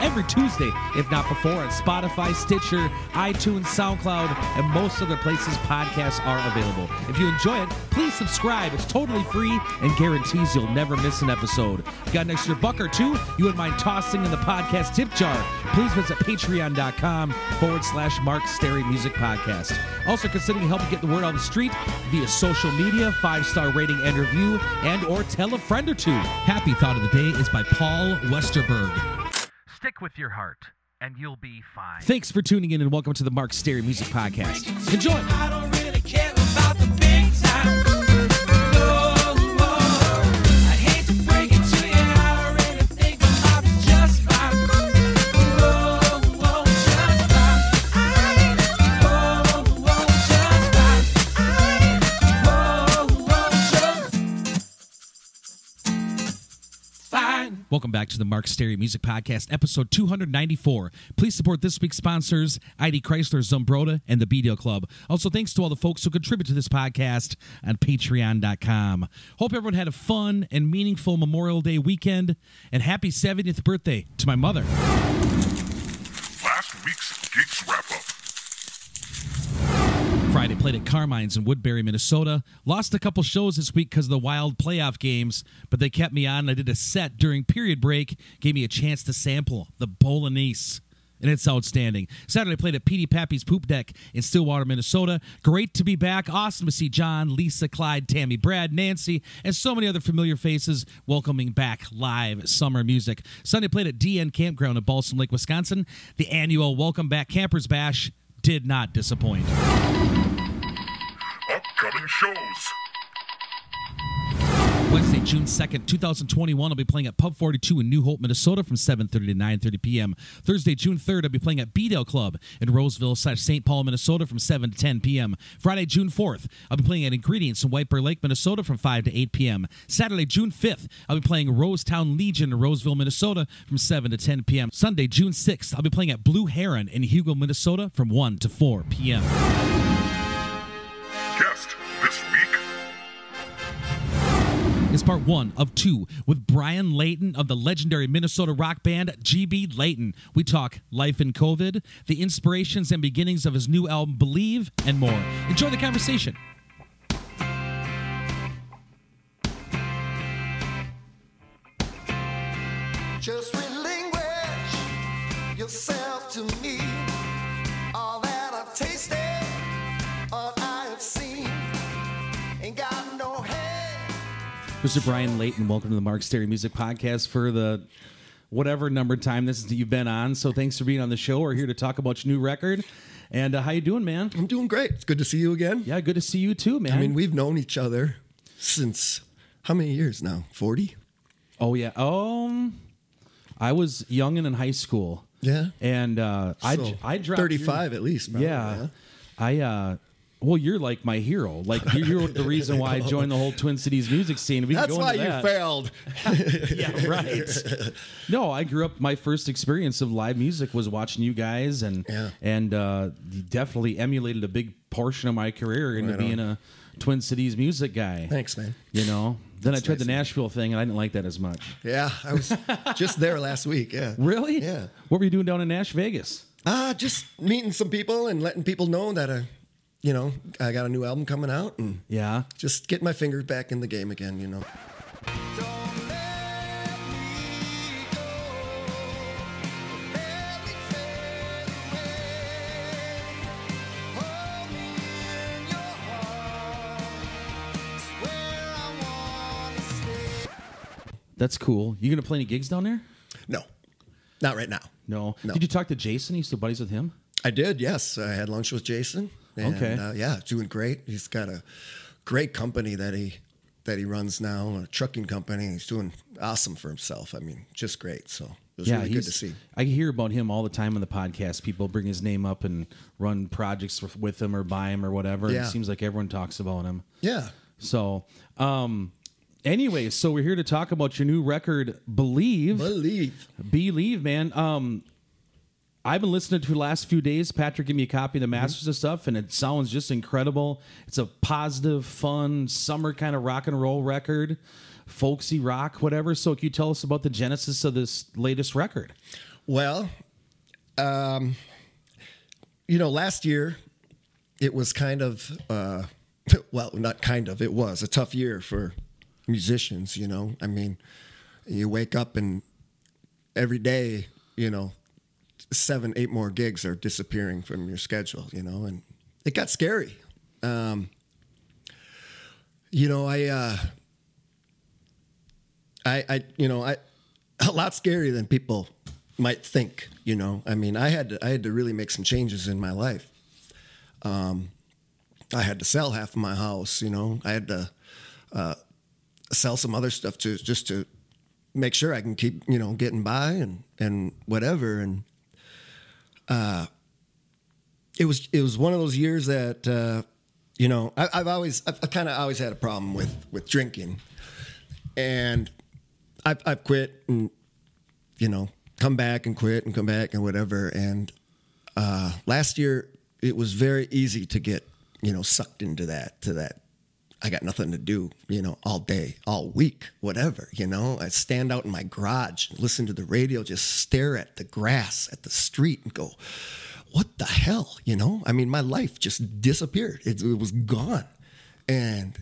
every Tuesday, if not before, on Spotify, Stitcher, iTunes, SoundCloud, and most other places podcasts are available. If you enjoy it, please subscribe. It's totally free and guarantees you'll never miss an episode. Got an extra buck or two you wouldn't mind tossing in the podcast tip jar? Please visit patreon.com forward slash Mark Stary Music Podcast. Also considering helping get the word out on the street via social media, five star rating and review, and or tell a friend or two. Happy Thought of the Day is by Paul Westerberg. Stick with your heart, and you'll be fine. Thanks for tuning in, and welcome to the Mark Stary Music Podcast. Enjoy. Welcome back to the Mark Stary Music Podcast, episode 294. Please support this week's sponsors, ID Chrysler, Zumbrota, and the B Dale Club. Also, thanks to all the folks who contribute to this podcast on patreon.com. Hope everyone had a fun and meaningful Memorial Day weekend, and happy 70th birthday to my mother. Last week's Geeks Wrap Up. Friday played at Carmine's in Woodbury, Minnesota. Lost a couple shows this week because of the wild playoff games, but they kept me on. I did a set during period break, gave me a chance to sample the Bolognese. And it's outstanding. Saturday played at Petey Pappy's Poop Deck in Stillwater, Minnesota. Great to be back. Awesome to see John, Lisa, Clyde, Tammy, Brad, Nancy, and so many other familiar faces welcoming back live summer music. Sunday played at DN Campground in Balsam Lake, Wisconsin. The annual Welcome Back Campers Bash did not disappoint. Upcoming shows. Wednesday, June 2nd, 2021, I'll be playing at Pub 42 in New Hope, Minnesota from 7.30 to 9.30 p.m. Thursday, June 3rd, I'll be playing at B Dale Club in Roseville slash St. Paul, Minnesota from 7 to 10 p.m. Friday, June 4th, I'll be playing at Ingredients in White Bear Lake, Minnesota from 5 to 8 p.m. Saturday, June 5th, I'll be playing Rosetown Legion in Roseville, Minnesota from 7 to 10 p.m. Sunday, June 6th, I'll be playing at Blue Heron in Hugo, Minnesota from 1 to 4 p.m. is part one of two with Brian Leighton of the legendary Minnesota rock band GB Leighton. We talk life in COVID, the inspirations and beginnings of his new album Believe, and more. Enjoy the conversation. Just relinquish yourself to me. Mr. Brian Leighton, welcome to the Mark Stary Music Podcast for the whatever number time this is that you've been on. So thanks for being on the show. We're here to talk about your new record. And uh, how you doing, man? I'm doing great. It's good to see you again. Yeah, good to see you too, man. I mean, we've known each other since how many years now? 40? oh yeah. Um, I was young and in high school. Yeah. And uh, I So, I dropped your- 35 at least. probably, yeah. I uh well, you're like my hero. Like you're, you're the reason why I joined the whole Twin Cities music scene. We That's why into you failed. Yeah, right. no, I grew up. My first experience of live music was watching you guys, and Yeah. and uh, definitely emulated a big portion of my career into Right being a Twin Cities music guy. Thanks, man. You know. Then I tried the nice. Nashville thing, and I didn't like that as much. Yeah, I was just there last week. Yeah. Really? Yeah. What were you doing down in Nash Vegas? Uh, just meeting some people and letting people know that, uh, you know, I got a new album coming out and Yeah. just getting my fingers back in the game again, you know. Don't let me go. Let me fade away. Hold me in your arms. It's where I wanna stay. That's cool. You gonna play any gigs down there? No, not right now. No. No. Did you talk to Jason? You still buddies with him? I did, yes. I had lunch with Jason. And, Okay. Uh, yeah, doing great. He's got a great company that he that he runs now, a trucking company. He's doing awesome for himself. I mean, just great. So was yeah, really good to see. I hear about him all the time on the podcast. People bring his name up and run projects with- with him or buy him or whatever. Yeah. It seems like everyone talks about him. Yeah. So, um, anyway, so we're here to talk about your new record, Believe. Believe. Believe, man. Um, I've been listening to the last few days. Patrick gave me a copy of the Mm-hmm. masters and stuff, and it sounds just incredible. It's a positive, fun, summer kind of rock and roll record, folksy rock, whatever. So, can you tell us about the genesis of this latest record? Well, um, you know, last year it was kind of, uh, well, not kind of, it was a tough year for musicians, you know. I mean, you wake up and every day, you know, seven, eight more gigs are disappearing from your schedule, you know, and it got scary. Um, you know, I, uh, I, I, you know, I, a lot scarier than people might think. You know, I mean, I had to, I had to really make some changes in my life. Um, I had to sell half of my house. You know, I had to uh, sell some other stuff to just to make sure I can keep, you know, getting by and and whatever. And uh, it was it was one of those years that uh, you know I, I've always I've kind of always had a problem with with drinking, and I've I've quit and you know come back and quit and come back and whatever. And uh, last year it was very easy to get you know sucked into that to that. I got nothing to do, you know, all day, all week, whatever, you know. I stand out in my garage listen to the radio, just stare at the grass, at the street, and go, what the hell, you know? I mean, my life just disappeared. It, it was gone. And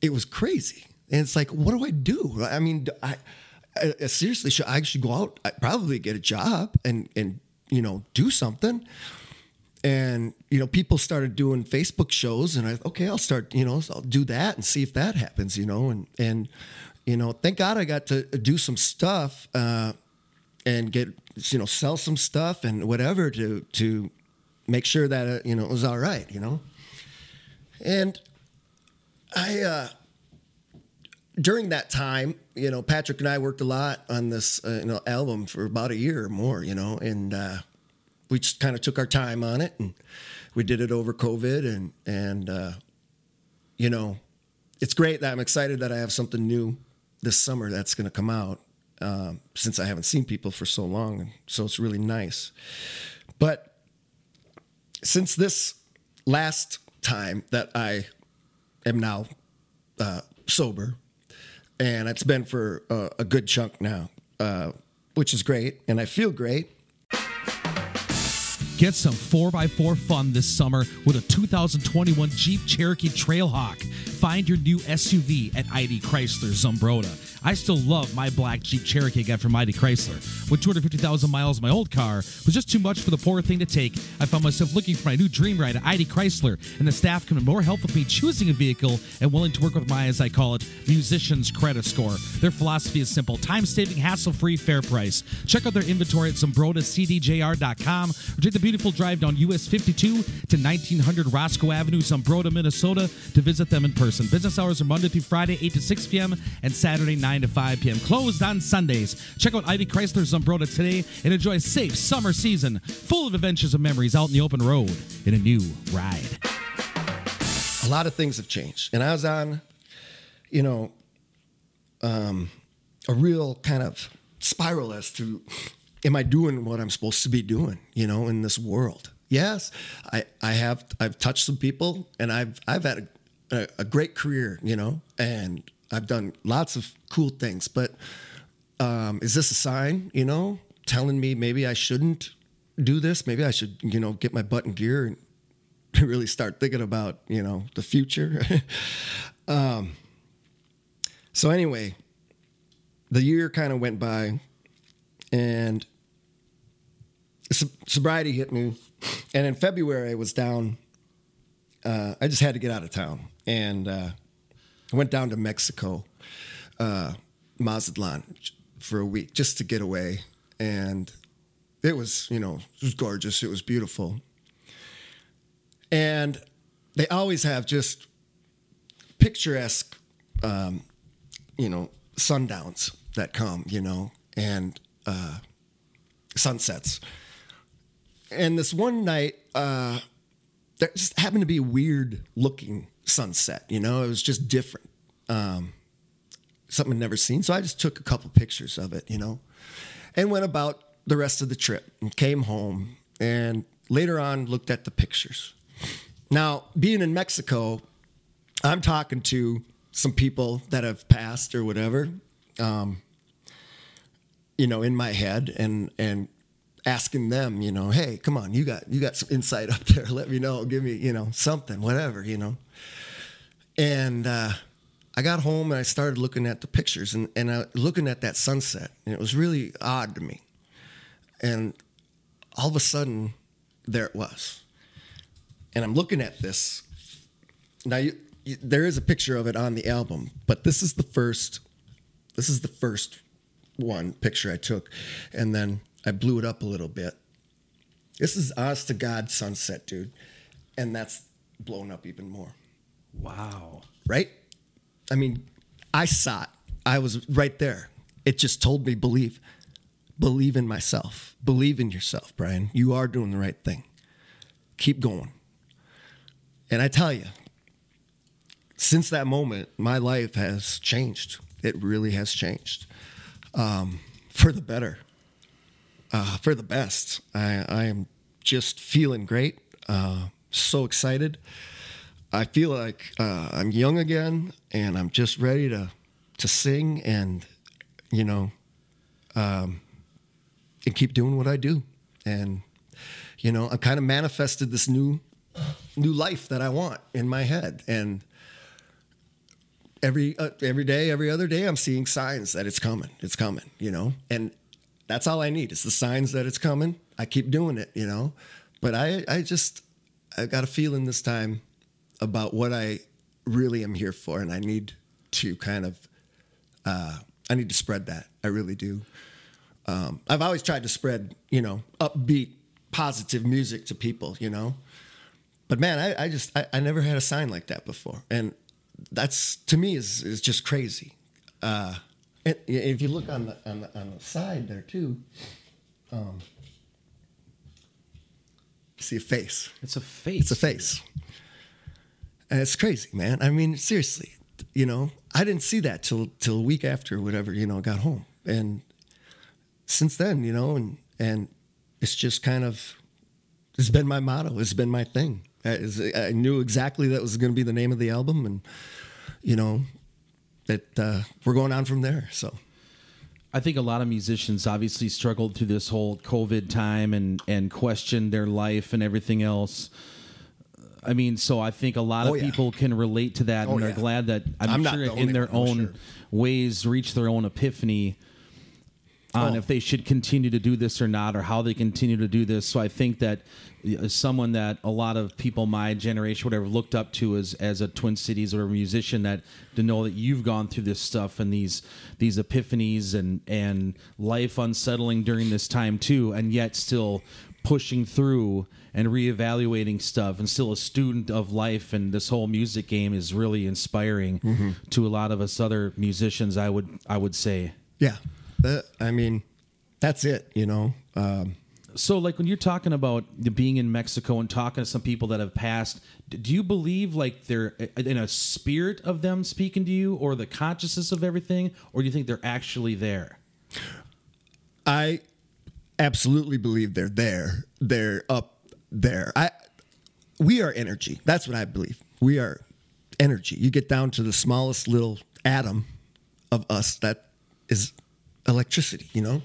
it was crazy. And it's like, what do I do? I mean, I, I, I seriously should I should go out, I probably get a job and and you know do something. And you know, people started doing Facebook shows, and I okay, I'll start. You know, I'll do that and see if that happens. You know, and and you know, thank God I got to do some stuff uh, and get you know sell some stuff and whatever to to make sure that uh, you know it was all right. You know, and I. uh during that time, you know, Patrick and I worked a lot on this, uh, you know, album for about a year or more, you know, and uh, we just kind of took our time on it, and we did it over COVID, and and uh, you know, it's great that I'm excited that I have something new this summer that's going to come out um, since I haven't seen people for so long, and so it's really nice. But since this last time that I am now uh, sober, and it's been for uh, a good chunk now, uh, which is great, and I feel great. Get some 4x4 fun this summer with a 2021 Jeep Cherokee Trailhawk. Find your new SUV at ID Chrysler Zumbrota. I still love my black Jeep Cherokee I got from ID Chrysler. With 250,000 miles, my old car was just too much for the poor thing to take. I found myself looking for my new dream ride at ID Chrysler, and the staff can more help with me choosing a vehicle and willing to work with my, as I call it, musician's credit score. Their philosophy is simple time saving, hassle free, fair price. Check out their inventory at ZumbrotaCDJR.com or take the beautiful drive down US 52 to 1900 Roscoe Avenue, Zumbrota, Minnesota to visit them in person. Business hours are Monday through Friday, 8 to 6 p.m. and Saturday, 9 to 5 p.m. Closed on Sundays. Check out ID Chrysler Zumbrota today and enjoy a safe summer season full of adventures and memories out in the open road in a new ride. a lot of things have changed. And I was on, you know, um, a real kind of spiral as to am I doing what I'm supposed to be doing, you know, in this world? Yes, I, I have I've touched some people and I've I've had a, a, a great career, you know, and I've done lots of cool things. But um, is this a sign, you know, telling me maybe I shouldn't do this? Maybe I should, you know, get my butt in gear and really start thinking about you know the future um so anyway the year kind of went by and sob- sobriety hit me and in february i was down uh, i just had to get out of town and uh, i went down to mexico uh, mazatlan for a week just to get away. And it was you know it was gorgeous. It was beautiful. And they always have just picturesque, um, you know, sundowns that come, you know, and uh, sunsets. And this one night, uh, there just happened to be weird looking sunset. You know, it was just different, um, something I'd never seen. So I just took a couple pictures of it. You know, and went about the rest of the trip and came home and later on looked at the pictures. Now, being in Mexico, I'm talking to some people that have passed or whatever, um, you know, in my head and and asking them, you know, hey, come on, you got you got some insight up there. Let me know. Give me, you know, something, whatever, you know. And uh, I got home and I started looking at the pictures and and I, looking at that sunset, and it was really odd to me. And all of a sudden, there it was. And I'm looking at this. Now, you, you, there is a picture of it on the album, but this is the first. This is the first one picture I took, and then I blew it up a little bit. This is honest to God sunset, dude, and that's blown up even more Wow. right? I mean, I saw it. I was right there. It just told me believe. Believe in myself. Believe in yourself, Brian. You are doing the right thing. Keep going. And I tell you, since that moment, my life has changed. It really has changed um, for the better, uh, for the best. I, I am just feeling great, uh, so excited. I feel like uh, I'm young again, and I'm just ready to to sing and you know, um, and keep doing what I do. And you know, I kind of manifested this new new life that I want in my head, and every uh, every day, every other day, I'm seeing signs that it's coming. It's coming. You know, and that's all I need. It's the signs that it's coming. I keep doing it. You know, but I I just I got a feeling this time about what I really am here for, and I need to kind of uh, I need to spread that. I really do. Um, I've always tried to spread, you know, upbeat, positive music to people, you know. But man, I, I just I, I never had a sign like that before, and that's to me is is just crazy. Uh, and if you look on the on the, on the side there too, um, see a face. It's a face. It's a face. And it's crazy, man. I mean, seriously, you know, I didn't see that till till a week after whatever, you know, got home. And since then, you know, and and it's just kind of it's been my motto. It's been my thing. I, I knew exactly that was going to be the name of the album, and you know that uh, we're going on from there. So I think a lot of musicians obviously struggled through this whole COVID time and and questioned their life and everything else. I mean, so I think a lot of Oh, yeah. people can relate to that, Oh, and they're yeah. glad that I'm, I'm sure in their own sure. ways reach their own epiphany on Oh. if they should continue to do this or not, or how they continue to do this. So I think that uh, someone that a lot of people my generation, whatever, looked up to as as a Twin Cities or a musician, that to know that you've gone through this stuff and these these epiphanies and and life unsettling during this time too, and yet still pushing through and reevaluating stuff and still a student of life and this whole music game is really inspiring mm-hmm. to a lot of us other musicians I would I would say. yeah, that, I mean, that's it. You know, um, So, like when you're talking about being in Mexico and talking to some people that have passed, do you believe like they're in a spirit of them speaking to you, or the consciousness of everything, or do you think they're actually there? I absolutely believe they're there. They're up there. I we are energy. That's what I believe. We are energy. You get down to the smallest little atom of us that is electricity, you know?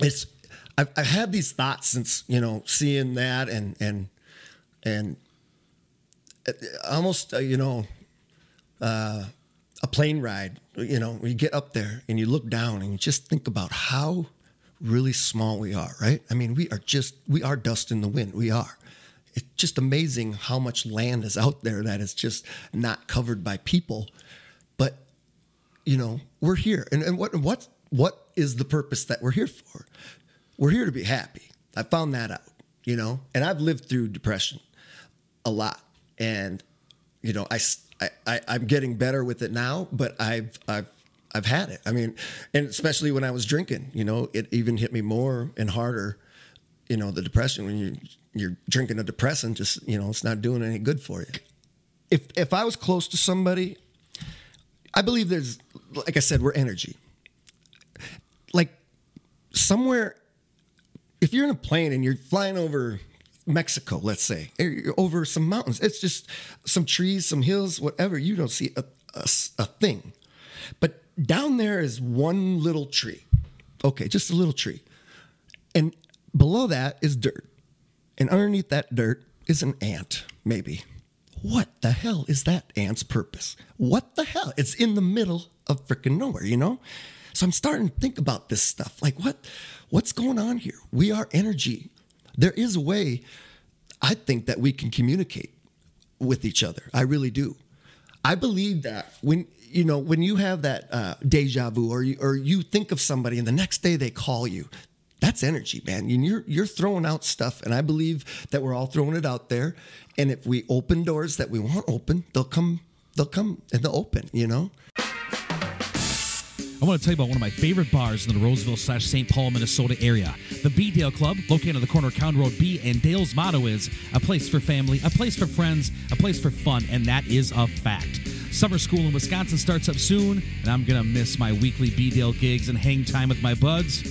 It's I've, I've had these thoughts since, you know, seeing that and and and uh, almost uh, you know uh, a plane ride. You know, you get up there and you look down and you just think about how really small we are, right? I mean, we are just we are dust in the wind. We are. It's just amazing how much land is out there that is just not covered by people. But you know, we're here, and and what what what is the purpose that we're here for? We're here to be happy. I found that out, you know, and I've lived through depression a lot, and you know, I, I, I am getting better with it now, but I've I've I've had it. I mean, and especially when I was drinking, you know, it even hit me more and harder. You know, the depression when you you're drinking a depressant, just you know, it's not doing any good for you. If if I was close to somebody, I believe there's, like I said, we're energy. Like somewhere, if you're in a plane and you're flying over Mexico, let's say, over some mountains, it's just some trees, some hills, whatever. You don't see a a thing. But down there is one little tree. Okay, just a little tree. And below that is dirt. And underneath that dirt is an ant, maybe. What the hell is that ant's purpose? What the hell? It's in the middle of freaking nowhere, you know? So I'm starting to think about this stuff. Like what what's going on here? We are energy. There is a way I think that we can communicate with each other. I really do. I believe that when you know when you have that uh, deja vu, or you, or you think of somebody, and the next day they call you, that's energy, man. And you're you're throwing out stuff, and I believe that we're all throwing it out there. And if we open doors that we want open, they'll come. They'll come and they'll open. You know. I want to tell you about one of my favorite bars in the Roseville slash St. Paul, Minnesota area. The B Dale Club, located on the corner of County Road B, and Dale's motto is a place for family, a place for friends, a place for fun, and that is a fact. Summer school in Wisconsin starts up soon, and I'm going to miss my weekly B Dale gigs and hang time with my buds.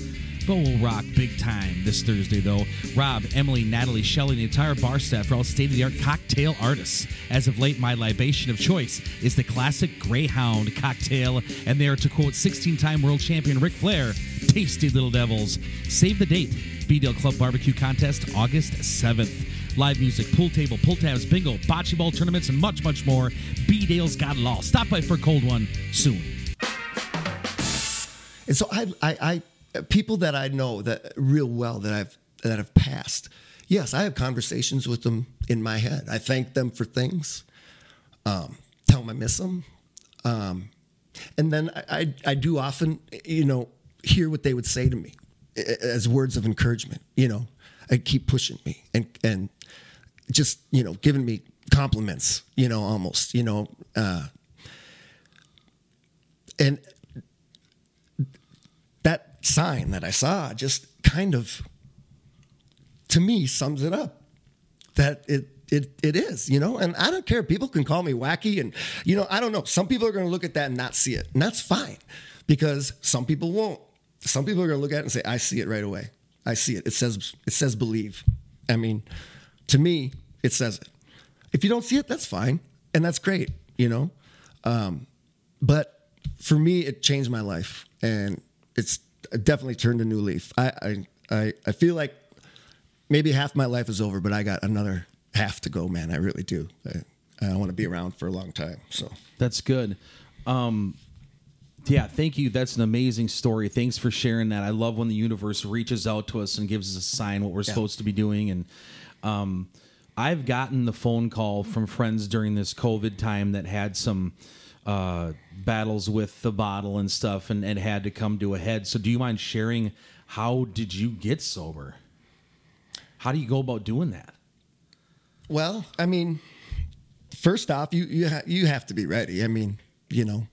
But we'll rock big time this Thursday, though. Rob, Emily, Natalie, Shelley, and the entire bar staff are all state of the art cocktail artists. As of late, my libation of choice is the classic Greyhound cocktail, and they are, to quote 16 time world champion Ric Flair, tasty little devils. Save the date B Dale Club Barbecue Contest, August 7th. Live music, pool table, pull tabs, bingo, bocce ball tournaments, and much, much more. B Dale's got it all. Stop by for a cold one soon. And so I, I, I, people that I know that real well that I've that have passed. Yes, I have conversations with them in my head. I thank them for things. Um, tell them I miss them, um, and then I, I, I do often, you know, hear what they would say to me as words of encouragement. You know, and keep pushing me and and just you know giving me compliments. You know, almost. You know, uh, and sign that I saw just kind of, to me, sums it up. That it it it is, you know, and I don't care. People can call me wacky, and you know, I don't know. Some people are going to look at that and not see it, and that's fine, because some people won't. Some people are going to look at it and say, "I see it right away. I see it. It says it says believe." I mean, to me, it says it. If you don't see it, that's fine, and that's great, you know. Um, but for me, it changed my life, and it's definitely turned a new leaf. I I I, feel like maybe half my life is over, but I got another half to go, man. I really do. I, I want to be around for a long time. So That's good. Um, yeah, thank you. That's an amazing story. Thanks for sharing that. I love when the universe reaches out to us and gives us a sign what we're supposed to be doing. And um, I've gotten the phone call from friends during this COVID time that had some uh, battles with the bottle and stuff, and it had to come to a head. So, do you mind sharing how did you get sober? How do you go about doing that? Well, I mean, first off, you you ha- you have to be ready. I mean, you know,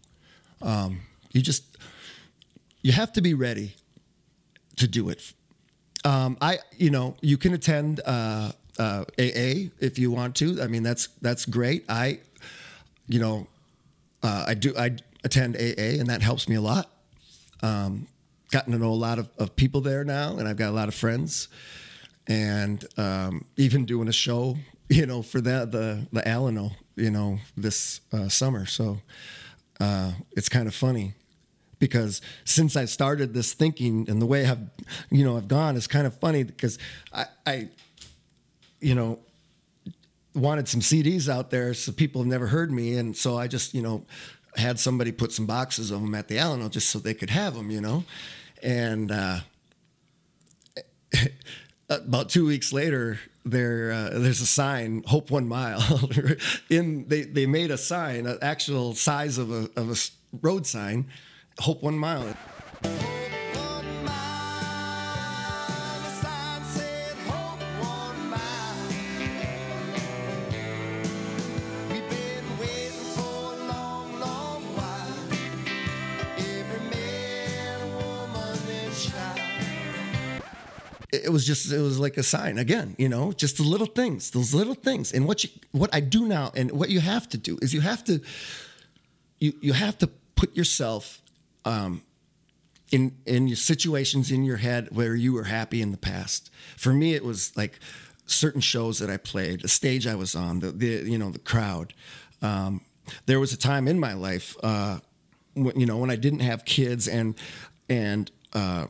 um, you just you have to be ready to do it. Um, I you know you can attend uh, uh, AA if you want to. I mean, that's that's great. I you know uh, I do I attend AA and that helps me a lot. Um, gotten to know a lot of, of people there now, and I've got a lot of friends and um, even doing a show, you know, for that the the Alano, you know, this uh, summer. So uh, it's kind of funny because since I started this thinking and the way I've, you know, I've gone, it's kind of funny because I, I you know, wanted some CDs out there so people have never heard me, and so I just, you know, had somebody put some boxes of them at the Alano just so they could have them, you know, and. Uh, about two weeks later, there uh, there's a sign, Hope One Mile. In they they made a sign, an actual size of a of a road sign, Hope One Mile. It was just it was like a sign again you know just the little things those little things. And what you what i do now and what you have to do is you have to you you have to put yourself um in in your situations in your head where you were happy in the past. For me it was like certain shows that i played the stage i was on the, the you know the crowd. Um there was a time in my life uh when, you know when i didn't have kids and and uh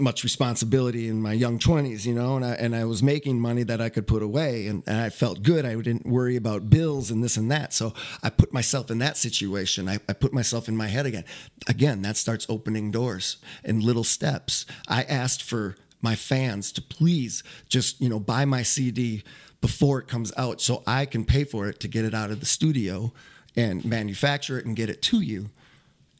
much responsibility in my young 20s, you know, and I, and I was making money that I could put away and, and I felt good. I didn't worry about bills and this and that. So I put myself in that situation. I, I put myself in my head again. Again, that starts opening doors in little steps. I asked for my fans to please just, you know, buy my CD before it comes out so I can pay for it to get it out of the studio and manufacture it and get it to you.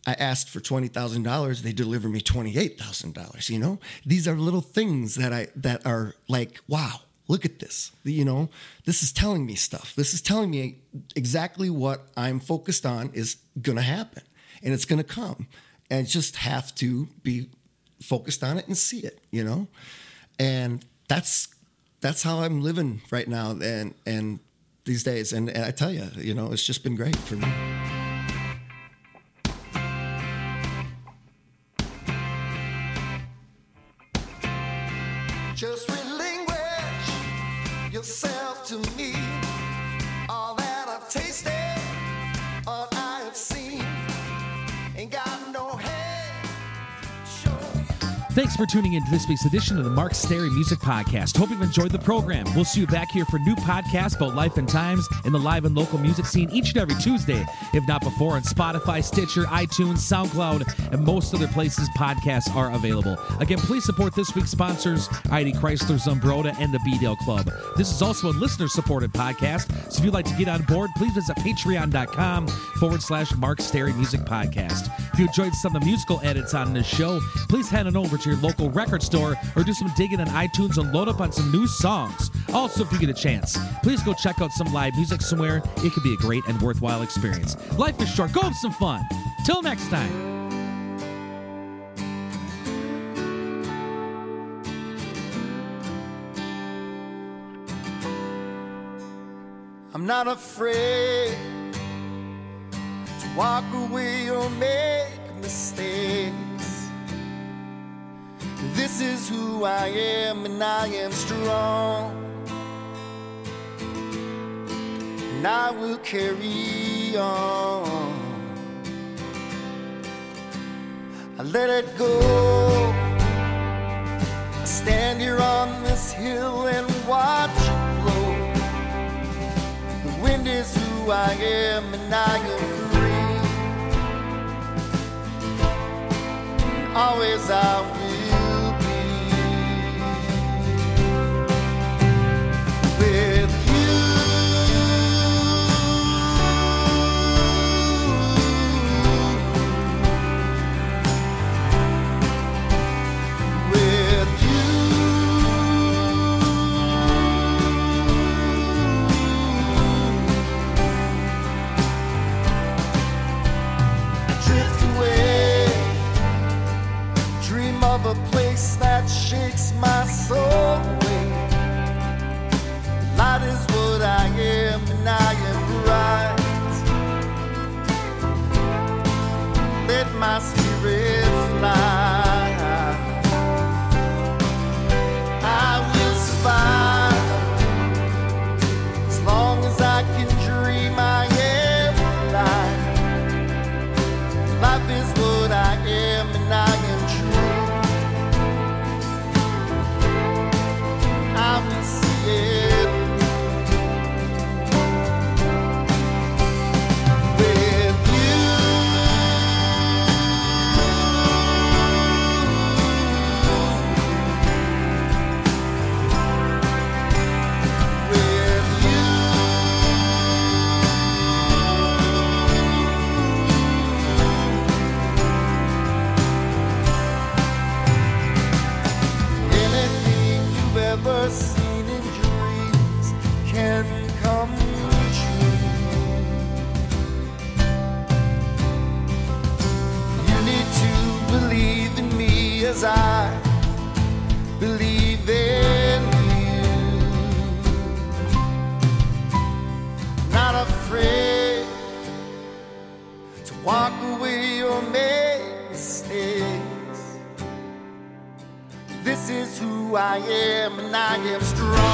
I asked for twenty thousand dollars. They deliver me twenty eight thousand dollars. You know, these are little things that I that are like, wow, look at this. You know, this is telling me stuff. This is telling me exactly what I'm focused on is gonna happen, and it's gonna come, and just have to be focused on it and see it. You know, and that's that's how I'm living right now, and and these days. And, and I tell you, you know, it's just been great for me. Thanks for tuning in to this week's edition of the Mark Stary Music Podcast. Hope you've enjoyed the program. We'll see you back here for new podcasts about life and times in the live and local music scene each and every Tuesday, if not before, on Spotify, Stitcher, iTunes, SoundCloud, and most other places podcasts are available. Again, please support this week's sponsors, ID Chrysler, Zumbrota, and the B-Dale Club. This is also a listener-supported podcast, so if you'd like to get on board, please visit patreon.com forward slash Mark Stary Music Podcast. If you enjoyed some of the musical edits on this show, please head on over to your local record store or do some digging on iTunes and load up on some new songs. Also, if you get a chance, please go check out some live music somewhere. It could be a great and worthwhile experience. Life is short. Go have some fun. Till next time. I'm not afraid walk away or make mistakes. This is who I am, and I am strong. And I will carry on. I let it go. I stand here on this hill and watch it blow. The wind is who I am, and I am Always I I am, and I am strong.